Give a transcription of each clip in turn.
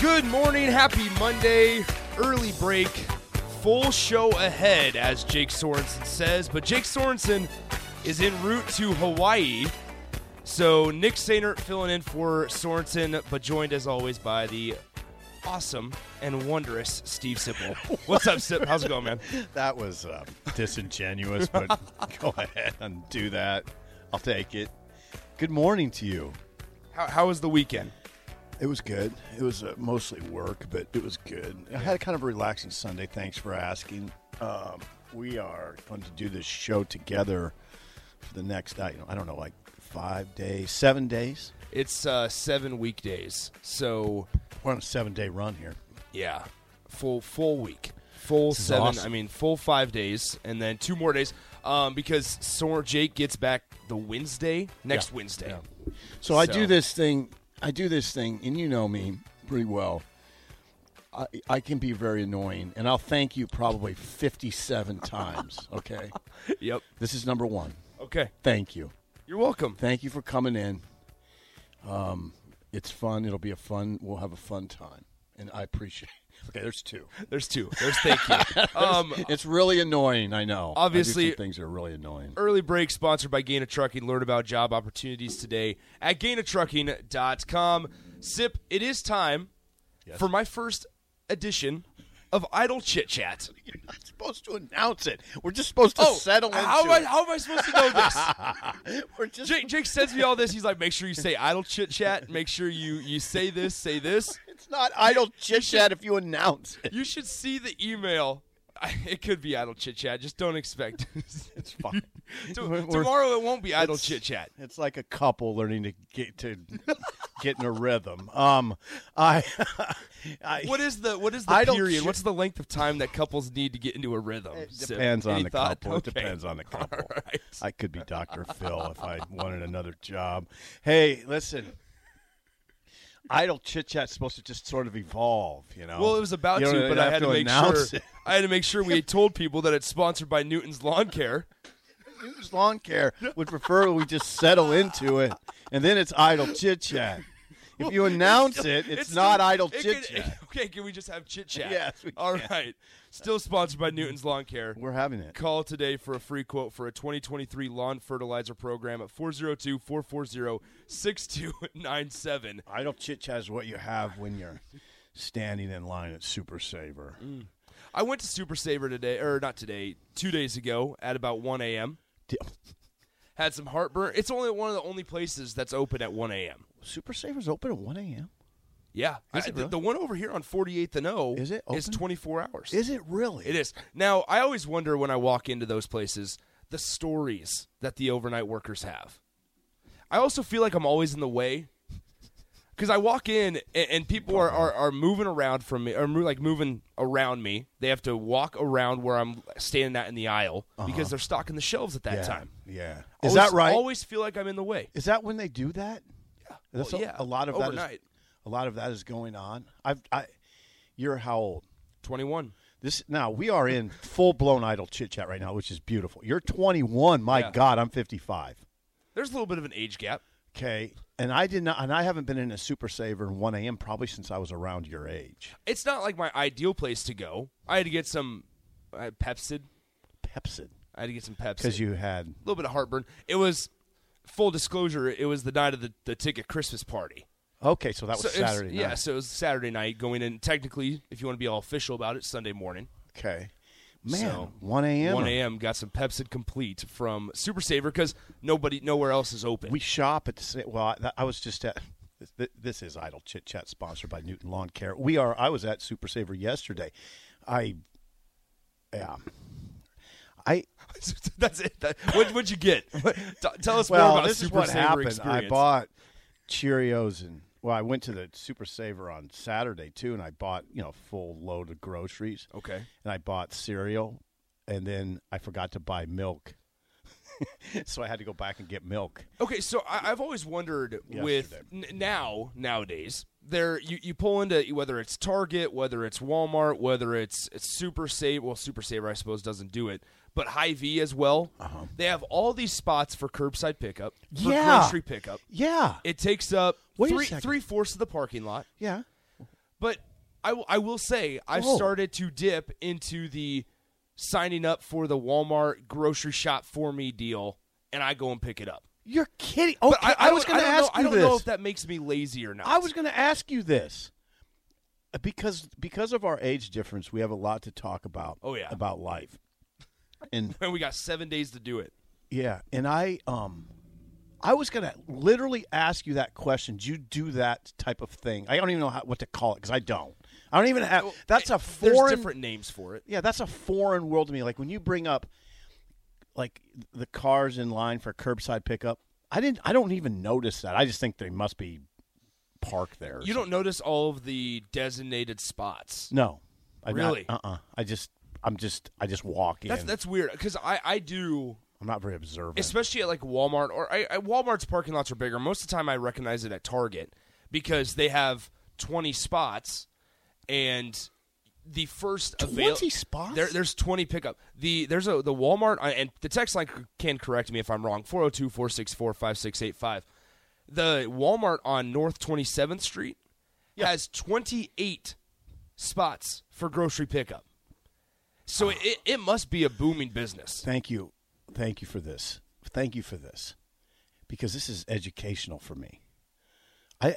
Good morning, happy Monday, early break, full show ahead, as Jake Sorensen says. But Jake Sorensen is en route to Hawaii. So Nick Sainert filling in for Sorensen, but joined as always by the awesome and wondrous Steve Sipple. What's up, Sip? How's it going, man? That was uh, disingenuous, but go ahead and do that. I'll take it. Good morning to you. How, how was the weekend? It was good. It was uh, mostly work, but it was good. I had a kind of a relaxing Sunday. Thanks for asking. Um, we are going to do this show together for the next, I, you know, I don't know, like five days, seven days. It's uh, seven weekdays, so We're on a seven day run here. Yeah, full full week, full is seven. awesome. I mean, full five days, and then two more days. Um, because Sor Jake gets back the Wednesday next Yeah, Wednesday. yeah. So, I So- do this thing. I do this thing, and you know me pretty well. I, I can be very annoying, and I'll thank you probably 57 times. Okay, Yep. this is number one. Okay. Thank you, You're welcome. thank you for coming in. Um, it's fun. It'll be a fun. We'll have a fun time, and I appreciate. Okay, there's two. There's two. There's thank you. um, It's really annoying. I know. Obviously- some things are really annoying. early break sponsored by Gana Trucking. Learn about job opportunities today at GanaTrucking.com. Sip, it is time for my first edition of Idle Chit Chat. You're not supposed to announce it. We're just supposed to settle into how am, I, how am I supposed to know this? We're just Jake, Jake sends me all this. He's like, make sure you say idle chit chat. Make sure you you say this, say this. It's not idle chit chat if you announce it. You should see the email. It could be idle chit chat. Just don't expect. It's fine. To- We're- we're- tomorrow it won't be idle it's- chit chat. It's like a couple learning to get to get in a rhythm. Um, I, I What is the what is the Idle period? chit- What's the length of time that couples need to get into a rhythm? It depends on the couple. It depends on the couple. Right. I could be Dr. Phil if I wanted another job. Hey, listen. Idle chit chat's supposed to just sort of evolve, you know. Well, it was about You to, but I had to, make sure. it. I had to make sure we had told people that it's sponsored by Newton's Lawn Care. Newton's Lawn Care would prefer we just settle into it, and then it's idle chit chat. If you announce it, it's, not still- idle it chit chat. Okay, can we just have chit chat? Yes, we All right. Still sponsored by Newton's Lawn Care. We're having it. Call today for a free quote for a 2023 lawn fertilizer program at 402 440 6297. Idle chit chat is what you have when you're standing in line at Super Saver. Mm. I went to Super Saver today, or not today, two days ago at about 1 a.m. Had some heartburn. It's only one of the only places that's open at 1 a.m. Super Saver's open at 1 a.m. Yeah. Is I- it the, really? the one over here on 48th and O Is it is open? 24 hours. Is it really? It is. Now, I always wonder when I walk into those places the stories that the overnight workers have. I also feel like I'm always in the way because I walk in and, and people are, are, are moving around from me, or mo- like moving around me. They have to walk around where I'm standing at in the aisle because they're stocking the shelves at that Uh-huh. yeah. time. Yeah. Is Always- that right? I always feel like I'm in the way. Is that when they do that? Yeah. That's Well, a, yeah, a lot of that is- overnight. a lot of that is going on. I've I you're how old? 21. This now we are in full blown idle chit chat right now, which is beautiful. You're 21. My Yeah. God, I'm 55. There's a little bit of an age gap. Okay, and I did not, and I haven't been in a super saver in 1 a.m. probably since I was around your age. It's not like my ideal place to go. I had to get some uh, Pepcid. Pepcid. I had to get some Pepsi because you had a little bit of heartburn. It was full disclosure. It was the night of the, the ticket Christmas party. okay. So that was So it was- Saturday night. Yeah, so it was Saturday night going in. Technically, if you want to be all official about it, Sunday morning. Okay. Man, So, 1 a.m. 1 a.m. Got some Pepcid Complete from Super Saver because nobody, nowhere else is open. We shop at the same. Well, I, I was just at. This, this is Idle Chit Chat, sponsored by Newton Lawn Care. We are. I was at Super Saver yesterday. I, yeah, I. That's it. That, what, what'd you get? What- t- tell us Well, more about this is what Saver happened. experience. I bought Cheerios and well, I went to the Super Saver on Saturday too, and I bought you know full load of groceries. Okay. and I bought cereal, and then I forgot to buy milk, so I had to go back and get milk. Okay, so I, I've always wondered with n- now nowadays there you, you pull into whether it's Target, whether it's Walmart, whether it's, it's Super Save. Well, Super Saver I suppose doesn't do it, but Hy-Vee as well. Uh-huh. They have all these spots for curbside pickup, for Yeah. grocery pickup. Yeah, It takes up Wait a three second. three fourths of the parking lot. yeah. But I, will- I will say I've Oh. started to dip into the signing up for the Walmart grocery shop for me deal, and I go and pick it up. You're kidding. Okay, But I, I, was don't- going to don't ask know, you I don't this. know if that makes me lazy or not. I was going to ask you this because because of our age difference, we have a lot to talk about. Oh, yeah. about life, and we got seven days to do it. yeah, and I um, I was going to literally ask you that question. Do you do that type of thing? I don't even know how, what to call it because I don't. I don't even have. That's a It- There's foreign. different names for it. Yeah, that's a foreign world to me. Like when you bring up like the cars in line for curbside pickup, I didn't. I don't even notice that. I just think they must be parked there. You don't notice all of the designated spots. No, I Really? Uh. uh I just. I'm just. I just walk in. That's that's weird because I I do I'm not very observant. especially at like Walmart or I, I, Walmart's parking lots are bigger. Most of the time, I recognize it at Target because they have 20 spots, and the first avail- 20 spots? There, there's 20 pickup. The there's a the Walmart uh, and the text line can correct me if I'm wrong. 402-464-5685. The Walmart on North 27th Street has 28 spots for grocery pickup. So it, it must be a booming business. Thank you. Thank you for this. Thank you for this. Because this is educational for me. I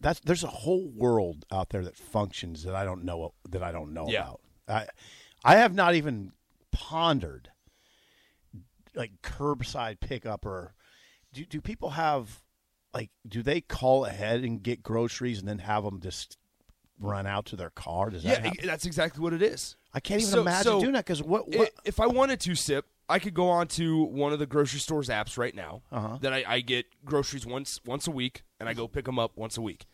that's there's a whole world out there that functions that I don't know that I don't know Yeah. about. I I have not even pondered like curbside pickup or do do people have like do they call ahead and get groceries and then have them just run out to their car? Does Yeah, i- that's exactly what it is. I can't even So- imagine so doing that because what, what if I wanted to sip, I could go on to one of the grocery stores apps right now. Uh-huh. That I, I get groceries once once a week, and I go pick them up once a week,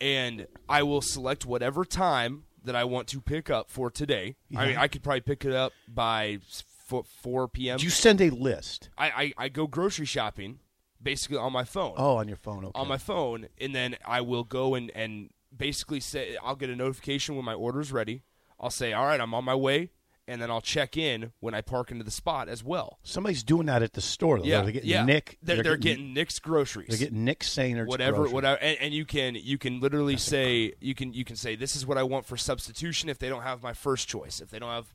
and I will select whatever time that I want to pick up for today. I mean, I could probably pick it up by s- fo- four p.m. do you send a list? I, I I go grocery shopping basically on my phone Oh, on your phone. Okay. on my phone, and then I will go and, and basically say I'll get a notification when my order's ready. I'll say, all right, I'm on my way, and then I'll check in when I park into the spot as well. Somebody's doing that at the store. Though. Yeah, they're getting yeah. Nick. They're, they're getting Nick's groceries. They're getting Nick Sainer. whatever, whatever, and, and you can you can literally say you can you can say this is what I want for substitution if they don't have my first choice. If they don't have,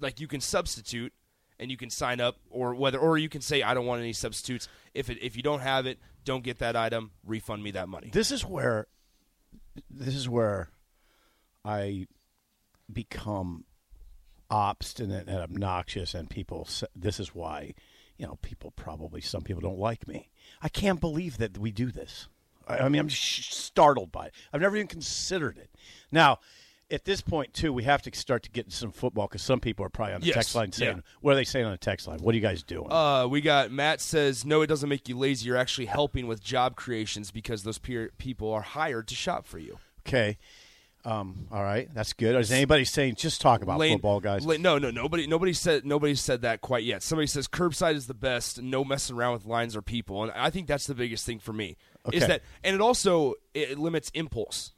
like, you can substitute and you can sign up, or whether or you can say I don't want any substitutes. If it if you don't have it, don't get that item. Refund me that money. This is where, this is where, I become obstinate and obnoxious, and people. This is why, you know, people probably some people don't like me. I can't believe that we do this. I, I mean, I'm just startled by it. I've never even considered it. Now. At this point, too, we have to start to get some football because some people are probably on the Yes, text line saying, yeah. "What are they saying on the text line? What are you guys doing?" Uh, we got Matt says no, it doesn't make you lazy. You're actually helping with job creations because those peer- people are hired to shop for you. Okay. Um, all right, that's good. Is anybody saying just talk about Lane- football, guys? Lane- no, no, nobody, nobody said nobody said that quite yet. Somebody says curbside is the best. No messing around with lines or people, and I think that's the biggest thing for me is that, and it also it limits impulse.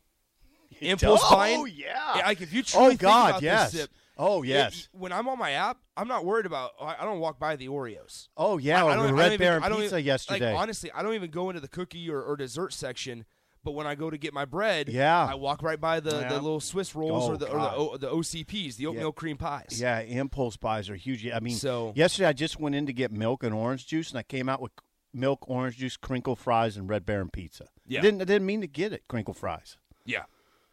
Impulse Oh, buying. yeah. Like if you truly Oh, God, about yes. this, Oh, it- yes. when I'm on my app, I'm not worried about. I I don't walk by the Oreos. Oh yeah, I- I don't- the I Red don't even- I don't pizza even- yesterday. Like honestly, I don't even go into the cookie or, or dessert section But when I go to get my bread, Yeah. I walk right by the, Yeah. the little Swiss rolls Oh, or the or the, the OCPs, the oatmeal cream pies. Yeah, impulse buys are huge. I mean, So- yesterday I just went in to get milk and orange juice, and I came out with milk, orange juice, crinkle fries, and Red Baron pizza. Yeah. I didn't I didn't mean to get it, crinkle fries. Yeah.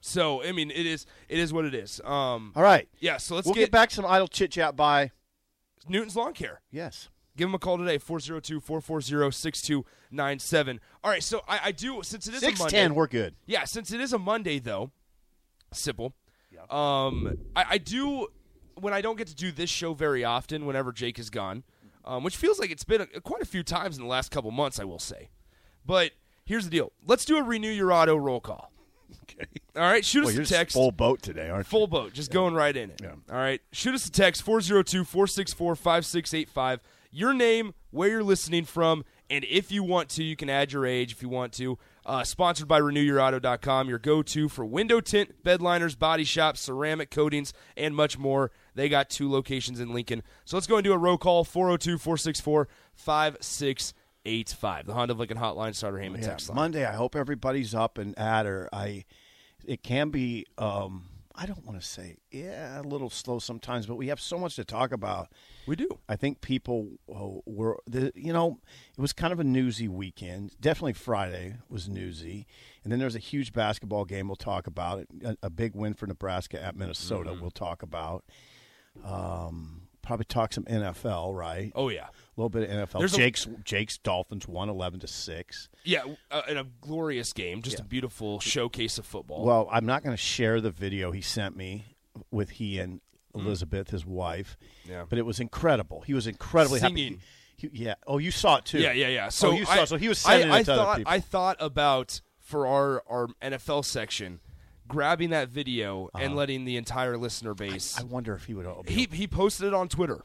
So I mean, it is it is what it is. Um, All right, yeah. So let's we'll get, back some idle chit chat by. Newton's Lawn Care. Yes, Give them a call today, 402-440-6297. All right, so I, I do since it is six a Monday. ten. We're good. Yeah, since it is a Monday though, Sipple. Um, I, I do when I don't get to do this show very often. Whenever Jake is gone, um, which feels like it's been a, quite a few times in the last couple months, I will say. But here's the deal: let's do a renew your auto roll call. Okay. All right, shoot Well, us you're a text. full boat today, aren't Full you? boat, just going right in it. Yeah. All right. Shoot us a text 402 464 5685. Your name, where you're listening from, and if you want to, you can add your age if you want to. Uh, sponsored by RenewYourAuto.com, your go to for window tint, bedliners, body shops, ceramic coatings, and much more. They got two locations in Lincoln. So let's go and do a roll call 402 464 5685. The Honda of Lincoln Hotline, Starter Heyman Yeah, text line. Monday. I hope everybody's up and at her. I. It can be. Um, I don't want to say yeah, a little slow sometimes, but we have so much to talk about. We do. I think people uh, were, the, you know, it was kind of a newsy weekend. Definitely Friday was newsy, and then there's a huge basketball game we'll talk about. A, a big win for Nebraska at Minnesota. Mm-hmm. We'll talk about. Um, probably talk some NFL, right? Oh, yeah. A little bit of NFL. There's a- Jake's Jake's Dolphins won eleven to six. Yeah, uh, in a glorious game, just a beautiful showcase of football. Well, I'm not going to share the video he sent me with he and Elizabeth, his wife. Mm. Yeah. But it was incredible. He was incredibly Singing. happy. He, yeah. Oh, you saw it too. Yeah, yeah, yeah. So oh, you saw. I, so he was I, sending I it to thought, other people. I thought about for our our NFL section, grabbing that video and letting the entire listener base. Uh-huh. I wonder if he would. He he posted it on Twitter.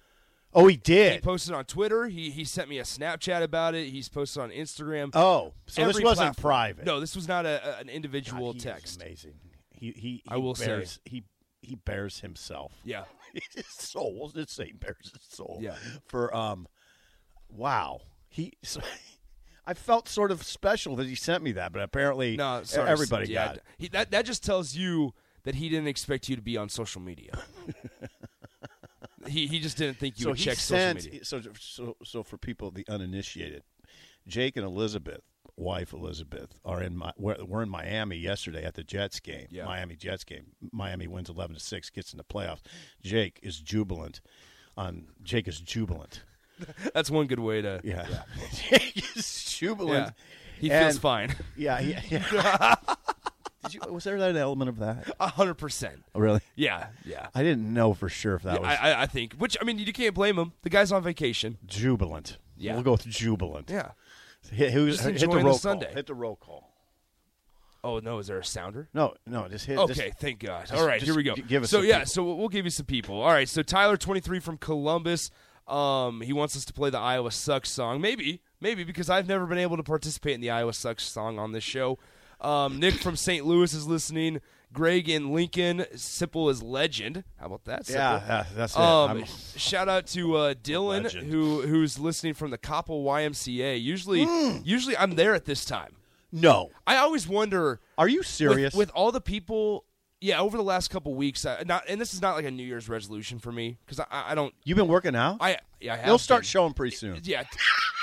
oh, he did. He posted it on Twitter. He he sent me a Snapchat about it. He's posted on Instagram. oh, so this wasn't platform. private. No, this was not a, a- an God, individual he text. amazing. He he. he I will say. he he bears himself. Yeah. his soul. Just say he bears his soul. Yeah. For um, wow. He. So, I felt sort of special that he sent me that, but apparently No, sorry, everybody yeah, got it. He, that that just tells you that he didn't expect you to be on social media. he he just didn't think you so would check sent, social media. So, so, so for people the uninitiated, Jake and Elizabeth, wife Elizabeth, are in my we're, we're in Miami yesterday at the Jets game. Yeah. Miami Jets game. Miami wins eleven to six, gets in the playoffs. Jake is jubilant. On Jake is jubilant. That's one good way to. Yeah, is jubilant. Yeah. He feels fine. Yeah, yeah. yeah. Did you? Was there that an element of that? A hundred percent. Oh, really? Yeah, yeah. I didn't know for sure if that was I, I, think. Which I mean, you can't blame him. The guy's on vacation. jubilant. Yeah. we'll go with jubilant. Yeah. Hit, who's, hit the enjoying the roll call. Hit the roll call. Oh no, is there a sounder? No, no, just hit. Okay, just- thank God. just- All right, here we go. give us so yeah, people. so we'll give you some people. All right, so Tyler, twenty three from Columbus. Um, he wants us to play the Iowa Sucks song. Maybe, maybe because I've never been able to participate in the Iowa Sucks song on this show. Um, Nick from St. Louis is listening. Greg in Lincoln, Sipple as legend. How about that? Sipple? Yeah, that's it. Um, shout out to uh, Dylan Legend. who who's listening from the Copple YMCA. Usually, Hmm. usually I'm there at this time. no. I always wonder Are you with- serious? with, all the people. Yeah, over the last couple weeks, I, not and this is not like a New Year's resolution for me because I, I don't. You've been working out. I yeah, I have You'll start been. showing pretty soon. Yeah.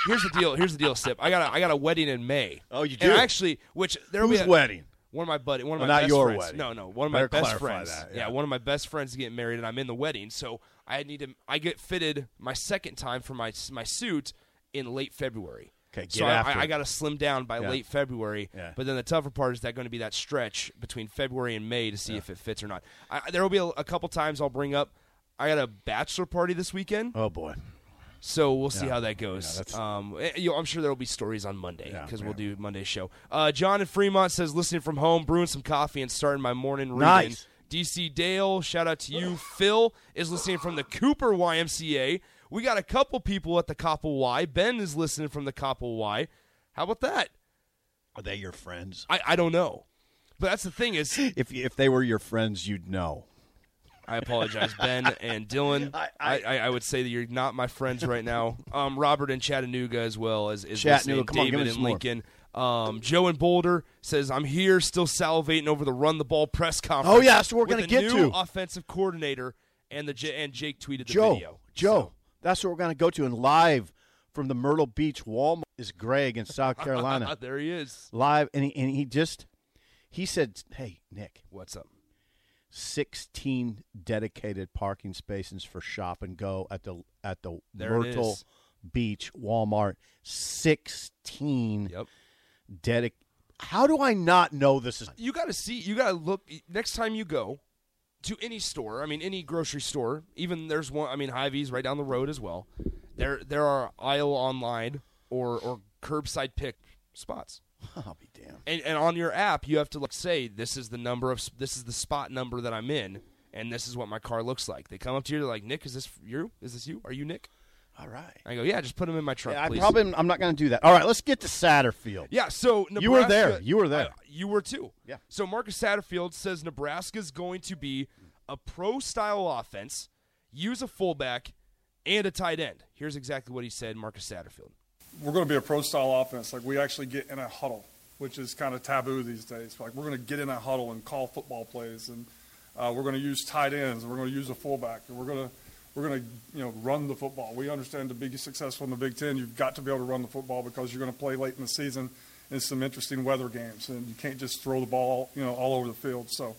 Here's the deal. Here's the deal, Sip. I got a, I got a wedding in May. Oh, you And do? actually, which there will Whose be a, wedding? One of my buddy, one of Well, my not best your friends. wedding. No, no, one of my Better best friends. that, yeah. one of my best friends is getting married, and I'm in the wedding. So I need to. I get fitted my second time for my my suit in late February. 'Kay, get so I, after I, I got to slim down by Yeah. late February. Yeah. But then the tougher part is that going to be that stretch between February and May to see if it fits or not. I, there will be a, a couple times I'll bring up. I got a bachelor party this weekend. Oh boy. So we'll see Yeah. how that goes. Yeah, um, eh, you know, I'm sure there will be stories on Monday Yeah, because yeah. we'll do Monday's show. Uh, John in Fremont says, listening from home, brewing some coffee, and starting my morning reading. Nice. DC Dale, shout out to you. Phil is listening from the Cooper YMCA. We got a couple people at the Copple Y. Ben is listening from the Copple Y. How about that? Are they your friends? I, I don't know. But that's the thing is, If if they were your friends, you'd know. I apologize, Ben and Dylan. I, I- I, I, would say that you're not my friends right now. Um, Robert in Chattanooga as well as, as Chattanooga, come on, David in more. Lincoln. Um, Joe in Boulder says I'm here, still salivating over the run the ball press conference. Oh, yeah, so we're gonna get new to. Offensive coordinator and the J- and Jake tweeted the Joe, video. Joe, that's what we're going to go to. And live from the Myrtle Beach Walmart is Greg in South Carolina. there he is. live, and he, and he just he said, "Hey, Nick, What's up? 16 dedicated parking spaces for shop and go at the at the There Myrtle. Beach Walmart. 16 Yep. dedic. How do I not know this is? you got to see you got to look next time you go to any store i mean any grocery store even there's one i mean Hy-Vee's right down the road as well. There there are aisle online or or curbside pick spots. I'll be damned. and, and on your app you have to like say this is the number of this is the spot number that i'm in and this is what my car looks like. They come up to you they're like nick is this you? Is this you? Are you nick All right. i go yeah just put them in my truck Yeah, I please probably I'm not going to do that. All right, let's get to Satterfield. Yeah, so Nebraska, You were there. You were there. I- you were too. Yeah. So Marcus Satterfield says Nebraska's going to be a pro-style offense, use a fullback, and a tight end. Here's exactly what he said, Marcus Satterfield. we're going to be a pro style offense. Like we actually get in a huddle, which is kind of taboo these days. Like we're going to get in a huddle and call football plays, and uh, we're going to use tight ends, and we're going to use a fullback, and we're going to we're going to you know run the football. We understand to be successful in the Big Ten, you've got to be able to run the football because you're going to play late in the season in some interesting weather games, and you can't just throw the ball you know all over the field. So.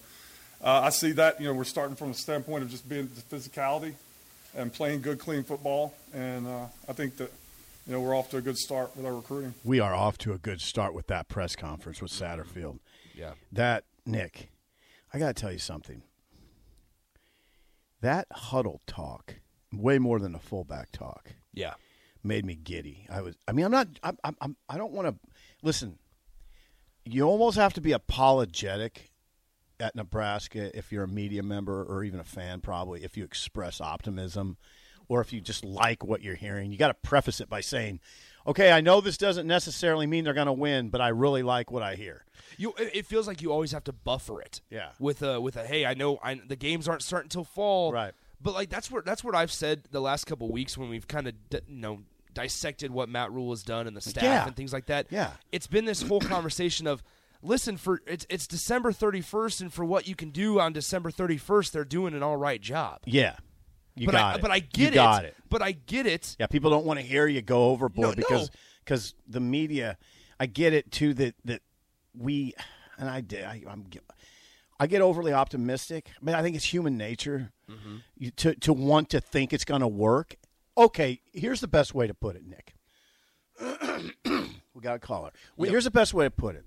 Uh, I see that. You know, we're starting from the standpoint of just being the physicality and playing good, clean football, and uh, I think that you know we're off to a good start with our recruiting. We are off to a good start with that press conference with Satterfield. Yeah. That Nick, I got to tell you something. That huddle talk, way more than a fullback talk, Yeah. made me giddy. I was. I mean, I'm not. I'm. I'm. I'm I don't want to listen. You almost have to be apologetic at Nebraska if you're a media member or even a fan. Probably if you express optimism, or if you just like what you're hearing. You got to preface it by saying, "Okay, I know this doesn't necessarily mean they're going to win, but I really like what I hear." You it it feels like you always have to buffer it. Yeah. With a with a hey, I know I, the games aren't starting until fall. Right. But like that's what that's what I've said the last couple of weeks when we've kind of d- you know dissected what Matt Rhule has done and the staff Yeah. and things like that. Yeah. It's been this whole conversation of listen for it's it's December 31st and for what you can do on December 31st they're doing an all right job. Yeah, you but got I, it. But I get You got it. But I get it. Yeah, people don't want to hear you go overboard No, because no. because the media. I get it too that that we and I did. I, I'm I get overly optimistic. I mean, I think it's human nature Mm-hmm. you, to to want to think it's going to work. Okay, here's the best way to put it, Nick. we got a caller. Well, Here's the best way to put it.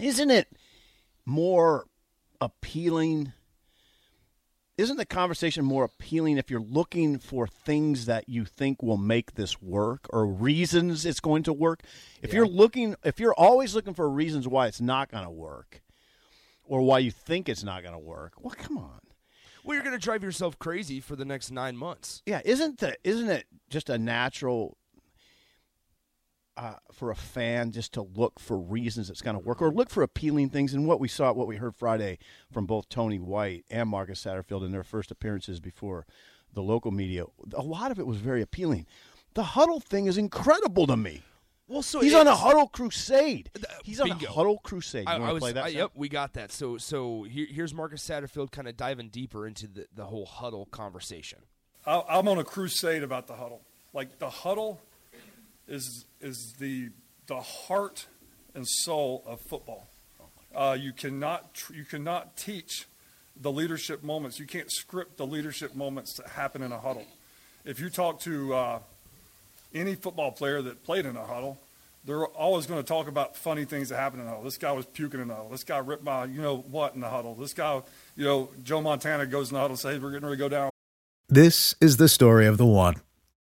Isn't it more appealing? Isn't the conversation more appealing if you're looking for things that you think will make this work or reasons it's going to work? If you're looking, if you're always looking for reasons why it's not going to work or why you think it's not going to work, well, come on. Well, you're going to drive yourself crazy for the next 9 months. Yeah, isn't the isn't it just a natural uh, for a fan just to look for reasons it's going to work or look for appealing things? And what we saw, what we heard Friday from both Tony White and Marcus Satterfield in their first appearances before the local media, a lot of it was very appealing. The huddle thing is incredible to me. Well, so He's on a huddle crusade. He's on Bingo. a huddle crusade. You I, want I to was, play that? I- yep, we got that. So, so here, here's Marcus Satterfield kind of diving deeper into the, the whole huddle conversation. I, I'm on a crusade about the huddle. Like the huddle is is the the heart and soul of football. Uh, you cannot tr- you cannot teach the leadership moments. You can't script the leadership moments that happen in a huddle. If you talk to uh, any football player that played in a huddle, they're always going to talk about funny things that happen in a huddle. This guy was puking in the huddle. This guy ripped my you know what in the huddle. This guy, you know, Joe Montana goes in the huddle and says, "We're getting ready to go down." This is the story of the one.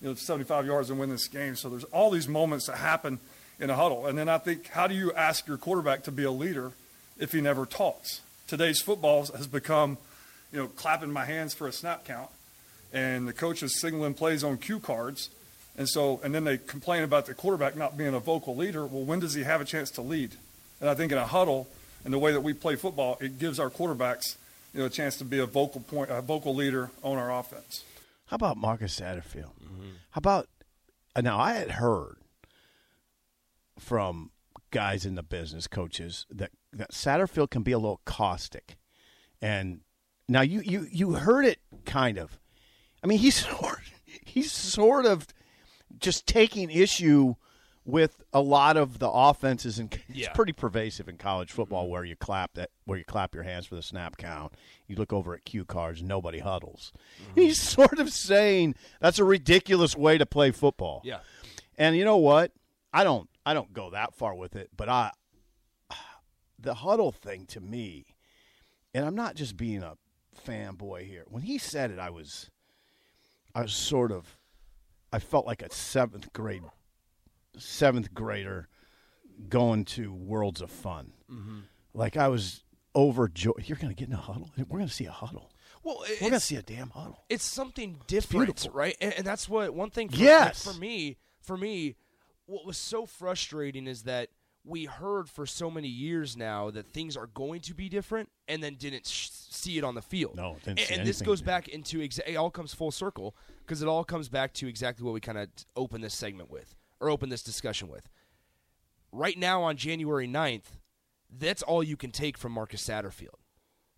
you know, 75 yards and win this game. So there's all these moments that happen in a huddle. And then I think, how do you ask your quarterback to be a leader if he never talks? Today's football has become, you know, clapping my hands for a snap count, and the coach is signaling plays on cue cards. And so, and then they complain about the quarterback not being a vocal leader. Well, when does he have a chance to lead? And I think in a huddle, and the way that we play football, it gives our quarterbacks, you know, a chance to be a vocal point, a vocal leader on our offense. How about Marcus Satterfield? Mm-hmm. How about uh, now? I had heard from guys in the business, coaches, that that Satterfield can be a little caustic, and now you you you heard it kind of. I mean, he's sort he's sort of just taking issue with a lot of the offenses, and it's yeah. pretty pervasive in college football where you clap that where you clap your hands for the snap count. You look over at cue cards, nobody huddles. Mm-hmm. He's sort of saying that's a ridiculous way to play football. Yeah, and you know what? I don't I don't go that far with it, but I the huddle thing to me, and I'm not just being a fanboy here. When he said it, I was I was sort of I felt like a seventh grade seventh grader going to Worlds of Fun. Mm-hmm. Like I was overjoyed. You're going to get in a huddle. We're going to see a huddle. Well, we're going to see a damn huddle. It's something different, it's right? And, and, that's what one thing. For, yes. for me, for me, what was so frustrating is that we heard for so many years now that things are going to be different, and then didn't sh- see it on the field. No, and, and this goes back into exa- it all comes full circle because it all comes back to exactly what we kind of open this segment with or open this discussion with. Right now on January 9th, that's all you can take from Marcus Satterfield.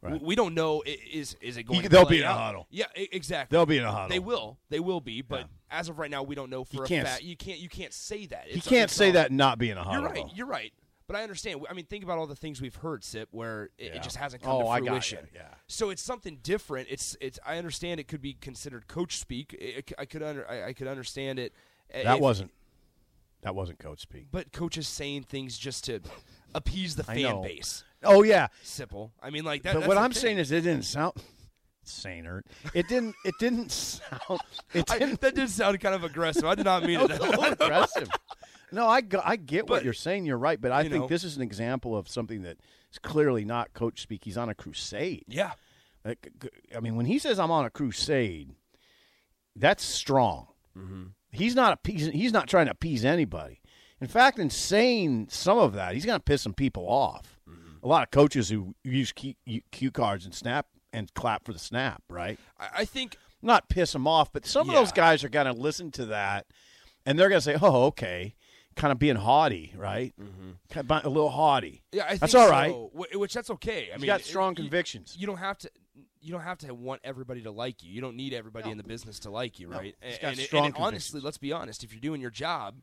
Right. We don't know is is it going. He, they'll be in out? a huddle. Yeah, exactly. They'll be in a huddle. They will. They will be. But yeah. as of right now, we don't know for you a fact. You can't. You can't say that. It's, you can't say all, that not being a huddle. You're right. You're right. But I understand. I mean, think about all the things we've heard, Sip, where it, yeah. it just hasn't come oh, to fruition. Yeah. So it's something different. It's it's. I understand it could be considered coach speak. It, I could under. I, I could understand it. That if, wasn't. That wasn't coach speak. But coaches saying things just to appease the fan base. Oh yeah, Sipple. I mean, like that. But what I'm thing. saying is, it didn't sound. Saner. It didn't. It didn't sound. It didn't. I, that did sound kind of aggressive. I did not mean it. aggressive. No, I, I get but, what you're saying. You're right, but I think know, this is an example of something that is clearly not coach speak. He's on a crusade. Yeah. Like, I mean, when he says I'm on a crusade, that's strong. Mm-hmm. He's not appeasing, he's not trying to appease anybody. In fact, in saying some of that, he's going to piss some people off. Mm-hmm. A lot of coaches who use cue, cue, cards and snap and clap for the snap, right? I think not piss them off, but some yeah. of those guys are going to listen to that and they're going to say, "Oh, okay." Kind of being haughty, right? Mm-hmm. Kind of a little haughty. Yeah, that's all so. right. Which that's okay. I you mean, got strong it, convictions. You, you don't have to you don't have to want everybody to like you. You don't need everybody no. in the business to like you, no. right? And, and, and honestly, let's be honest. If you're doing your job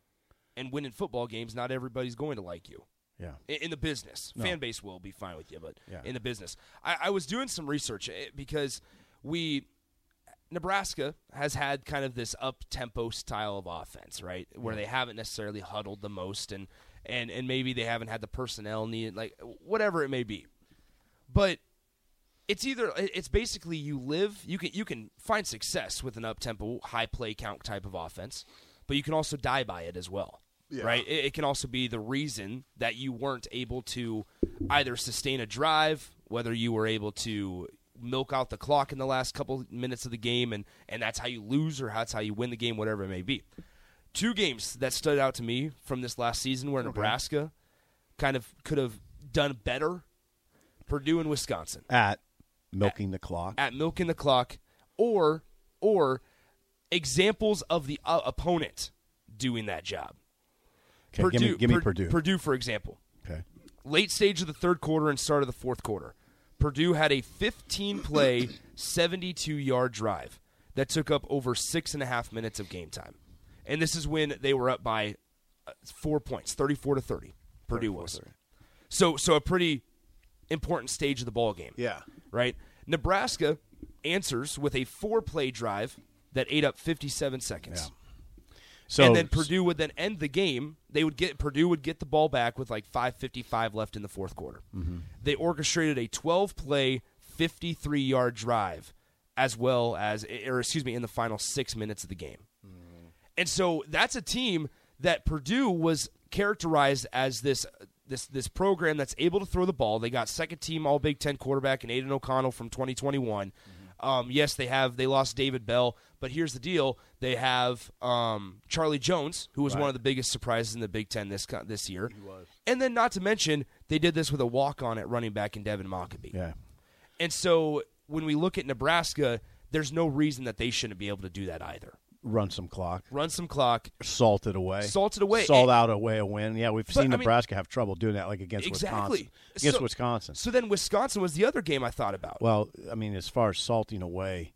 and winning football games, not everybody's going to like you. Yeah. In, in the business, no. fan base will be fine with you, but yeah. in the business, I, I was doing some research eh, because we Nebraska has had kind of this up tempo style of offense, right? Where they haven't necessarily huddled the most and and and maybe they haven't had the personnel needed like whatever it may be. But it's either it's basically you live you can you can find success with an up tempo high play count type of offense, but you can also die by it as well. Right? It, it can also be the reason that you weren't able to either sustain a drive, whether you were able to milk out the clock in the last couple minutes of the game and and that's how you lose or that's how you win the game whatever it may be. Two games that stood out to me from this last season where Nebraska kind of could have done better. Purdue and Wisconsin At milking the clock. at milking the clock, or or examples of the uh, opponent doing that job. okay, give me, give me Pur- Purdue. Purdue, for example, Okay. late stage of the third quarter and start of the fourth quarter. Purdue had a 15 play, 72 yard drive that took up over six and a half minutes of game time. And this is when they were up by uh, four points, 34 to 30. Purdue was. So, so a pretty important stage of the ball game Yeah. right? Nebraska answers with a four play drive that ate up 57 seconds. So and then Purdue would then end the game. They would get Purdue would get the ball back with like 5:55 left in the fourth quarter. Mm-hmm. They orchestrated a 12 play, 53 yard drive, as well as, or excuse me, in the final six minutes of the game. Mm. And so that's a team that Purdue was characterized as this this this program that's able to throw the ball. They got second team All Big Ten quarterback and Aidan O'Connell from 2021. Um, yes, they have they lost David Bell, but here's the deal: they have um, Charlie Jones, who was one of the biggest surprises in the Big Ten this this year. He was, and then not to mention they did this with a walk on at running back in Devin Mockobee. yeah. And so when we look at Nebraska, there's no reason that they shouldn't be able to do that either. Run some clock. Run some clock, Salt it away. Salt it away. Salt And- out away a win. Yeah, we've seen I mean- Nebraska have trouble doing that, like against exactly Wisconsin. Against So- Wisconsin. So then Wisconsin was the other game I thought about. Well, I mean, as far as salting away,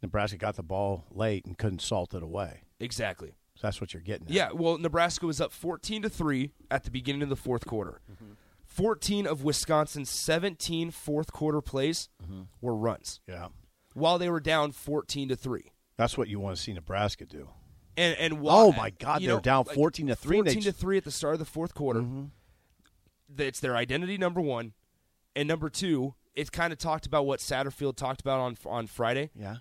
Nebraska got the ball late and couldn't salt it away. exactly. So that's what you're getting. At. Yeah, well, Nebraska was up 14 to 3 at the beginning of the fourth quarter. Mm-hmm. 14 of Wisconsin's 17 fourth quarter plays Mm-hmm. were runs yeah. while they were down 14 to 3. That's what you want to see Nebraska do. And and why, Oh, my God, they're know, down like 14 to 3, and they 14 to 3 at the start of the fourth quarter. Mm-hmm. It's their identity number 1, and number 2, it's kind of talked about what Satterfield talked about on on Friday. Yeah.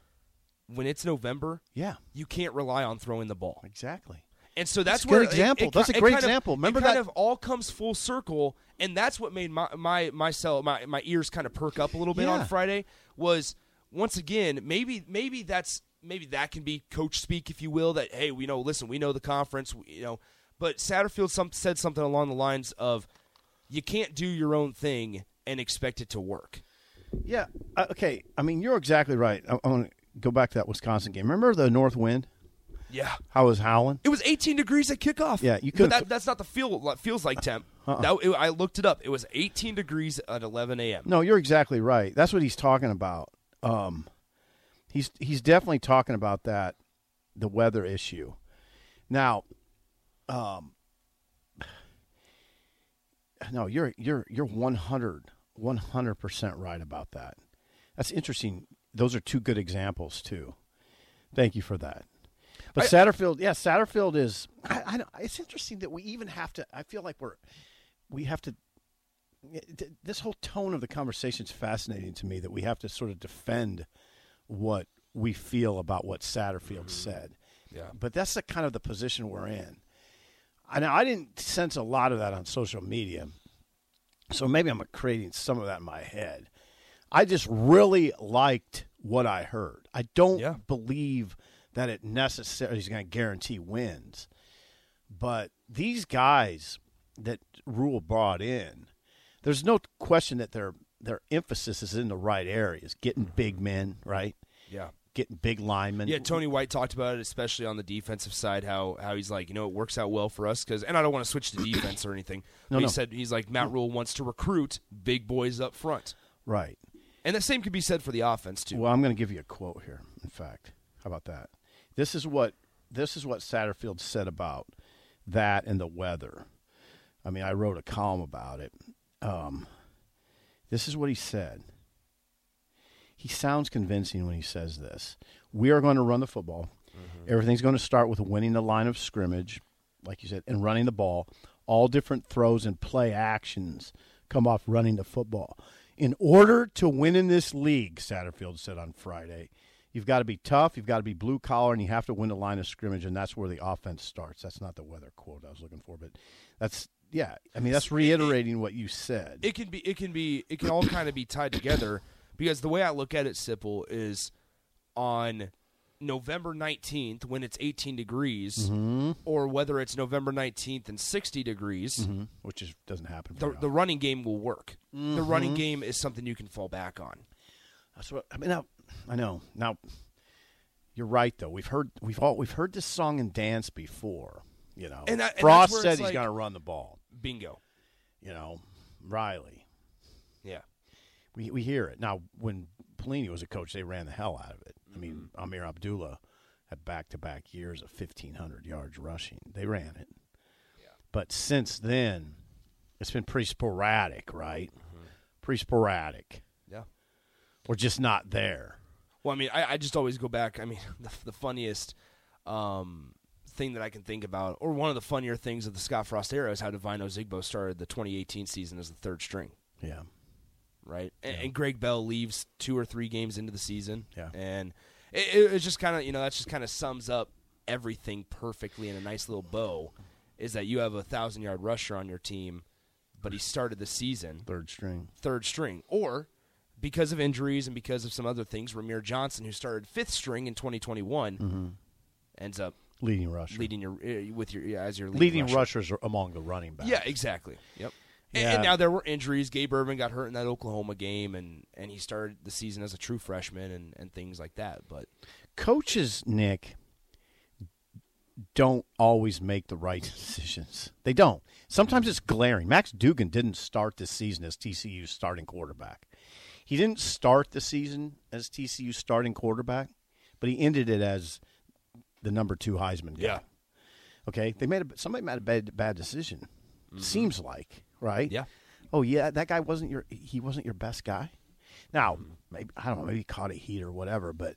When it's November, Yeah. you can't rely on throwing the ball. Exactly. And so that's, That's a good where it- example. It, That's a great kind of- example. Remember it kind that- of all comes full circle, and that's what made my my myself my my ears kind of perk up a little bit Yeah. on Friday. Was once again maybe maybe that's maybe that can be coach speak, if you will. That hey, we know. Listen, we know the conference, we- you know. But Satterfield some, said something along the lines of, "You can't do your own thing and expect it to work." Yeah. Uh, okay. I mean, you're exactly right. I, I want to go back to that Wisconsin game. Remember the north wind? Yeah. How it was howling? It was 18 degrees at kickoff. Yeah, you couldn't- that, that's not the feel feels like temp. That, it- I looked it up. It was 18 degrees at 11 a.m. No, you're exactly right. That's what he's talking about. Um, he's he's definitely talking about that, the weather issue. Now, um, no, you're you're you're 100 100% right about that. That's interesting. Those are two good examples too. Thank you for that. But I- Satterfield, yeah, Satterfield is. I, I it's interesting that we even have to. I feel like we're we have to this whole tone of the conversation is fascinating to me that we have to sort of defend what we feel about what Satterfield mm-hmm. said. Yeah. But that's the kind of the position we're in. I know I didn't sense a lot of that on social media. So maybe I'm creating some of that in my head. I just really liked what I heard. I don't Yeah. believe that it necessarily is going to guarantee wins. But these guys that Rhule brought in, there's no question that their their emphasis is in the right areas, getting big men, right? Yeah. Getting big linemen. Yeah, Tony White talked about it, especially on the defensive side. How how he's like, you know, it works out well for us because, and I don't want to switch to defense or anything. No, but he no. said he's like Matt Rhule wants to recruit big boys up front, Right. and the same could be said for the offense too. Well, I'm going to give you a quote here. In fact, how about that? This is what this is what Satterfield said about that and the weather. I mean, I wrote a column about it. Um, this is what he said. He sounds convincing when he says this. we are going to run the football. Mm-hmm. Everything's going to start with winning the line of scrimmage, like you said, and running the ball. All different throws and play actions come off running the football. In order to win in this league, Satterfield said on Friday, you've got to be tough, you've got to be blue collar, and you have to win the line of scrimmage, and that's where the offense starts. That's not the weather quote I was looking for, but that's yeah. I mean, that's reiterating what you said. it can be it can be it can all kind of be tied together because the way I look at it, Sipple, is on November nineteenth when it's eighteen degrees, Mm-hmm. or whether it's November nineteenth and sixty degrees. Mm-hmm. which is doesn't happen. The, the running game will work. The Mm-hmm. running game is something you can fall back on. That's what I mean. Now, I know. Now, you're right though. We've heard we've all we've heard this song and dance before. You know, And that- Frost where said he's like- going to run the ball. Bingo. You know, Riley. Yeah. We we hear it now. When Pelini was a coach, they ran the hell out of it. I mean, Mm-hmm. Ameer Abdullah had back to back years of 1,500 yards rushing. They ran it. Yeah. But since then, it's been pretty sporadic, right? Pretty sporadic. Mm-hmm. Yeah. Or just not there. Well, I mean, I, I just always go back. I mean, the, the funniest um, thing that I can think about, or one of the funnier things of the Scott Frost era, is how Devine Ozigbo started the 2018 season as the third string, Yeah. right? And, and Greg Bell leaves two or three games into the season, Yeah. and it, it, it's just kind of you know that just kind of sums up everything perfectly in a nice little bow. Is that you have a thousand yard rusher on your team, but he started the season Third string. third string, or because of injuries and because of some other things, Rahmir Johnson, who started fifth string in 2021, mm-hmm. ends up Leading rusher. leading your uh, with your yeah, as your lead Leading rusher. rushers are among the running backs. Yeah, exactly. Yep. And, Yeah. and now there were injuries. Gabe Ervin got hurt in that Oklahoma game, and, and he started the season as a true freshman and, and things like that. But Coaches, Nick, don't always make the right decisions. They don't. Sometimes it's glaring. Max Duggan didn't start this season as TCU's starting quarterback. He didn't start the season as TCU's starting quarterback, but he ended it as the number two Heisman guy. Yeah. Okay. They made a, somebody made a bad bad decision. Mm-hmm. Seems like right. Yeah. Oh yeah, that guy wasn't your he wasn't your best guy. Now mm-hmm. maybe I don't know maybe he caught a heat or whatever, but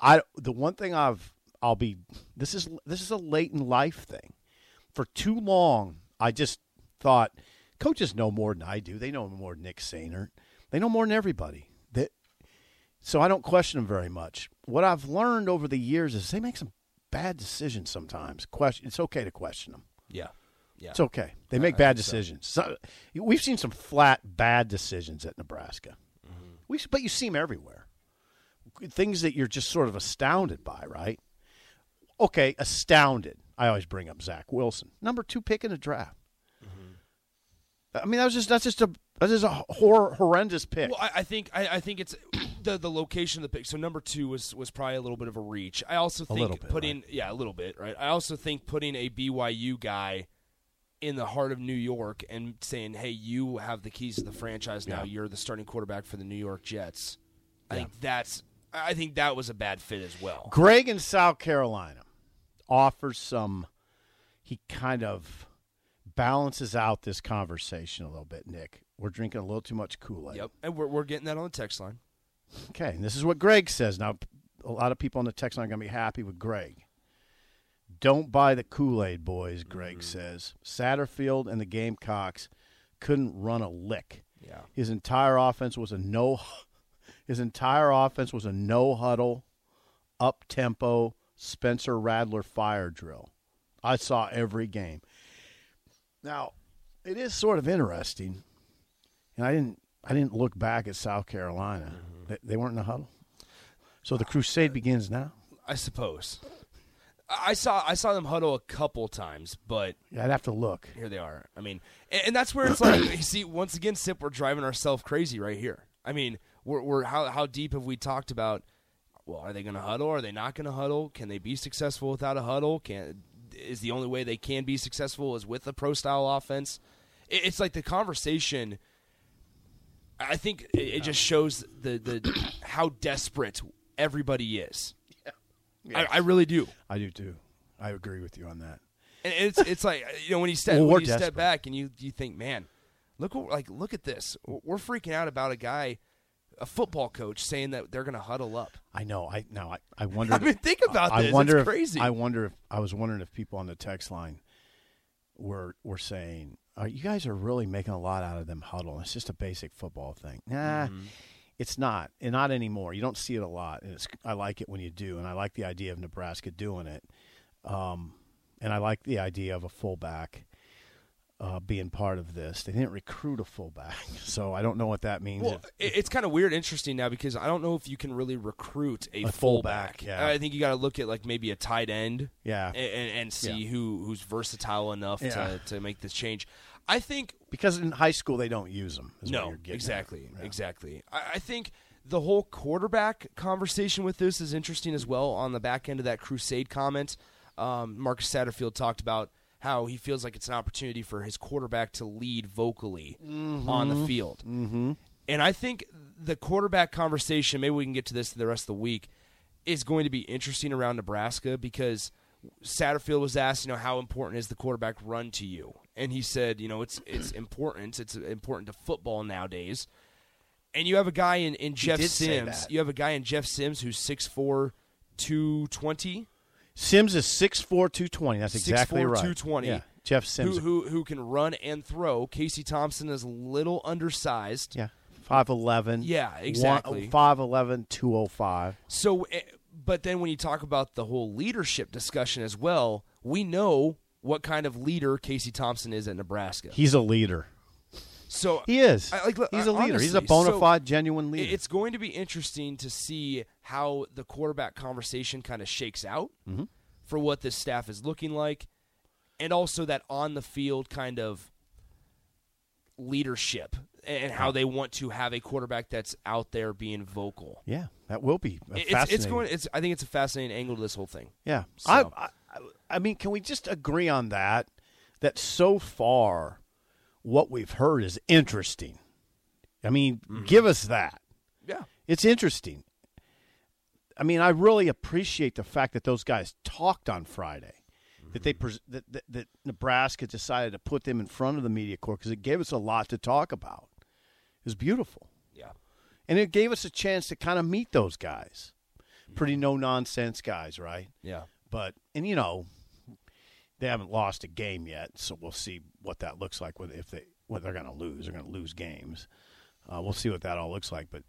I the one thing I've I'll be this is this is a late in life thing. For too long, I just thought coaches know more than I do. They know more than Nick Sainer. They know more than everybody. That so I don't question them very much. What I've learned over the years is they make some bad decisions sometimes. Question it's okay to question them. yeah, yeah, It's okay. They make bad decisions. So, we've seen some flat bad decisions at Nebraska. Mm-hmm. We, but you see them everywhere. Things that you're just sort of astounded by, right? Okay, astounded. I always bring up Zach Wilson, number two pick in the draft. Mm-hmm. I mean, that was just that's just a that is a hor- horrendous pick. Well, I, I think I, I think it's the the location of the pick. So number two was was probably a little bit of a reach. I also think bit, putting yeah a little bit right. I also think putting a BYU guy in the heart of New York and saying, "Hey, you have the keys to the franchise now. Yeah. You're the starting quarterback for the New York Jets." I think that's I think that was a bad fit as well. Greg in South Carolina offers some. He kind of balances out this conversation a little bit. Nick, we're drinking a little too much Kool Aid. Yep, and we're we're getting that on the text line. Okay, and this is what Greg says. Now, a lot of people on the text line are going to be happy with Greg. Don't buy the Kool Aid, boys, Greg mm-hmm. says. Satterfield and the Gamecocks couldn't run a lick. Yeah. His entire offense was a no. His entire offense was a no huddle, up tempo Spencer Rattler fire drill. I saw every game. Now, it is sort of interesting, and I didn't. I didn't look back at South Carolina. Mm-hmm. They, they weren't in the huddle. So the crusade begins now. I suppose. I I saw I saw them huddle a couple times, but Yeah, I'd have to look. here they are. I mean, and, and that's where it's like you see once again, Sip, we're driving ourselves crazy right here. I mean, we're, we're how how deep have we talked about? Well, are they going to huddle? Are they not going to huddle? Can they be successful without a huddle? Can is the only way they can be successful is with a pro style offense? It, it's like the conversation. I think it, it just shows the the how desperate everybody is. I, I really do. I do too. I agree with you on that. And it's it's like uh, you know when you step Well, when we're you step back and you you think, man, look what like look at this. We're freaking out about a guy a football coach saying that they're going to huddle up. I know. I now I, I wonder. I mean, think about I this. wonder it's if, crazy. I wonder if I was wondering if people on the text line were were saying, uh, "You guys are really making a lot out of them huddle. It's just a basic football thing." Nah, Mm-hmm. it's not, and not anymore. You don't see it a lot, and it's, I like it when you do, and I like the idea of Nebraska doing it, um, and I like the idea of a fullback. Uh, being part of this, they didn't recruit a fullback, so I don't know what that means. Well, if- it's kind of weird, interesting now because I don't know if you can really recruit a, A fullback. fullback, yeah. I think you got to look at like maybe a tight end, Yeah. and, and, see Yeah. who who's versatile enough Yeah. to, to make this change. I think because in high school they don't use them. Is what no, exactly, Yeah. exactly. I, I think the whole quarterback conversation with this is interesting as well. On the back end of that Crusade comment, um, Marcus Satterfield talked about how he feels like it's an opportunity for his quarterback to lead vocally on the field. Mm-hmm. And I think the quarterback conversation, maybe we can get to this the rest of the week, is going to be interesting around Nebraska because Satterfield was asked, you know, how important is the quarterback run to you? And he said, you know, it's it's important. It's important to football nowadays. And you have a guy in, in Jeff Sims. You have a guy in Jeff Sims who's 6'4", 220. Sims is 6'4", 220. That's exactly 6'4", right. 220. Yeah, Jeff Sims. Who, who who can run and throw. Casey Thompson is a little undersized. yeah, 5'11". Yeah, exactly. 5'11", 205. So, eh, but then when you talk about the whole leadership discussion as well, we know what kind of leader Casey Thompson is at Nebraska. He's a leader. So He is. I- like, He's a leader. He's a honestly, bona so fide, genuine leader. It's going to be interesting to see how the quarterback conversation kind of shakes out Mm-hmm. for what this staff is looking like, and also that on the field kind of leadership and how they want to have a quarterback that's out there being vocal. yeah, that will be It's, it's going. It's. I think it's a fascinating angle to this whole thing. Yeah. So- I, I, I mean, can we just agree on that? That so far, what we've heard is interesting. I mean, Mm-hmm. give us that. Yeah. It's interesting. I mean, I really appreciate the fact that those guys talked on Friday. That they pres- that, that that Nebraska decided to put them in front of the media corps because it gave us a lot to talk about. It was beautiful, Yeah. and it gave us a chance to kind of meet those guys. Pretty no nonsense guys, right? Yeah. But and you know, they haven't lost a game yet, so we'll see what that looks like. With if they what they're going to lose, they're going to lose games. Uh, we'll see what that all looks like. But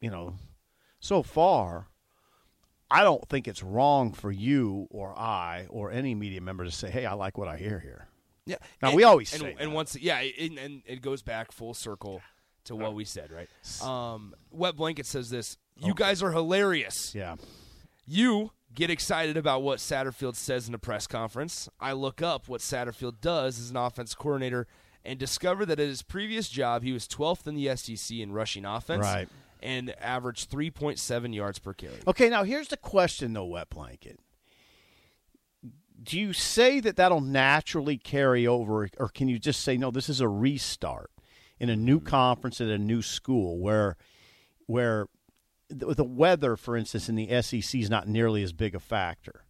you know, so far, I don't think it's wrong for you or I or any media member to say, "Hey, I like what I hear here." Yeah. Now, And- we always and, say and that. once yeah, and, and it goes back full circle to what we said, right? Um, Wet Blanket says this. You guys are hilarious. Yeah, You get excited about what Satterfield says in a press conference. I look up what Satterfield does as an offense coordinator and discover that at his previous job, he was 12th in the SEC in rushing offense Right. And averaged 3.7 yards per carry. Okay, now here's the question, though, Wet Blanket. Do you say that that'll naturally carry over, or can you just say, no, this is a restart in a new hmm. conference at a new school where, where the, the weather, for instance, in the SEC is not nearly as big a factor?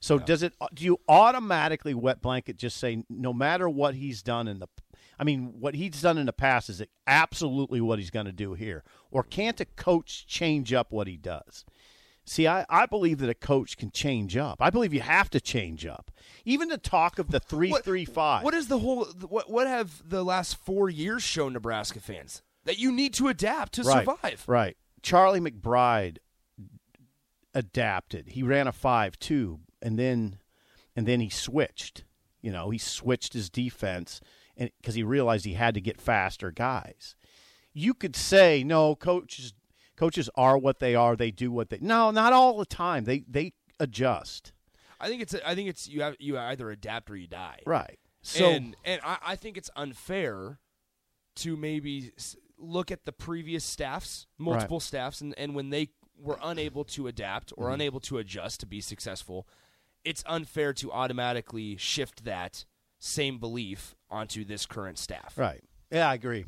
So does it? Do you automatically wet blanket just say no matter what he's done in the, I mean what he's done in the past is absolutely what he's going to do here, or can't a coach change up what he does? See, I, I believe that a coach can change up. I believe you have to change up. Even the talk of the three What- three five. What is the whole? What what have the last four years shown Nebraska fans that you need to adapt to right, survive? Right. Charlie McBride adapted. He ran a five two, and then and then he switched. You know, he switched his defense, because he realized he had to get faster guys. You could say no, coaches coaches are what they are. They do what they. No, not all the time. They they adjust. I think it's I think it's you have you either adapt or you die. Right. So and and I, I think it's unfair to maybe look at the previous staffs, multiple staffs, and, and when they were unable to adapt Mm-hmm. or unable to adjust to be successful, it's unfair to automatically shift that same belief onto this current staff. right. Yeah, I agree.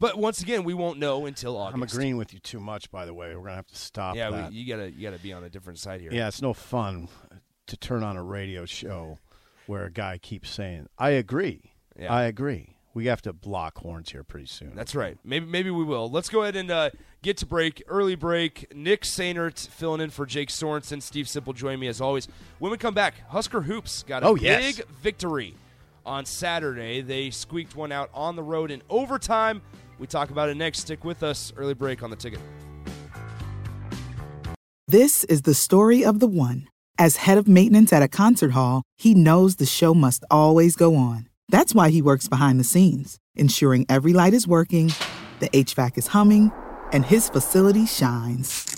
But once again, we won't know until August. I'm agreeing with you too much. By the way, we're gonna have to stop. Yeah, that. we, you gotta you gotta be on a different side here. Yeah, it's no fun to turn on a radio show where a guy keeps saying, "I agree, Yeah. I agree." we have to block horns here pretty soon. That's right. Maybe maybe we will. Let's go ahead and uh, get to break. Early break. Nick Sainert filling in for Jake Sorensen. Steve Sipple joining me as always. When we come back, Husker Hoops got a Oh, big yes. victory on Saturday. They squeaked one out on the road in overtime. We talk about it next. Stick with us. Early break on the ticket. This is the story of the one. As head of maintenance at a concert hall, he knows the show must always go on. That's why he works behind the scenes, ensuring every light is working, the HVAC is humming, and his facility shines.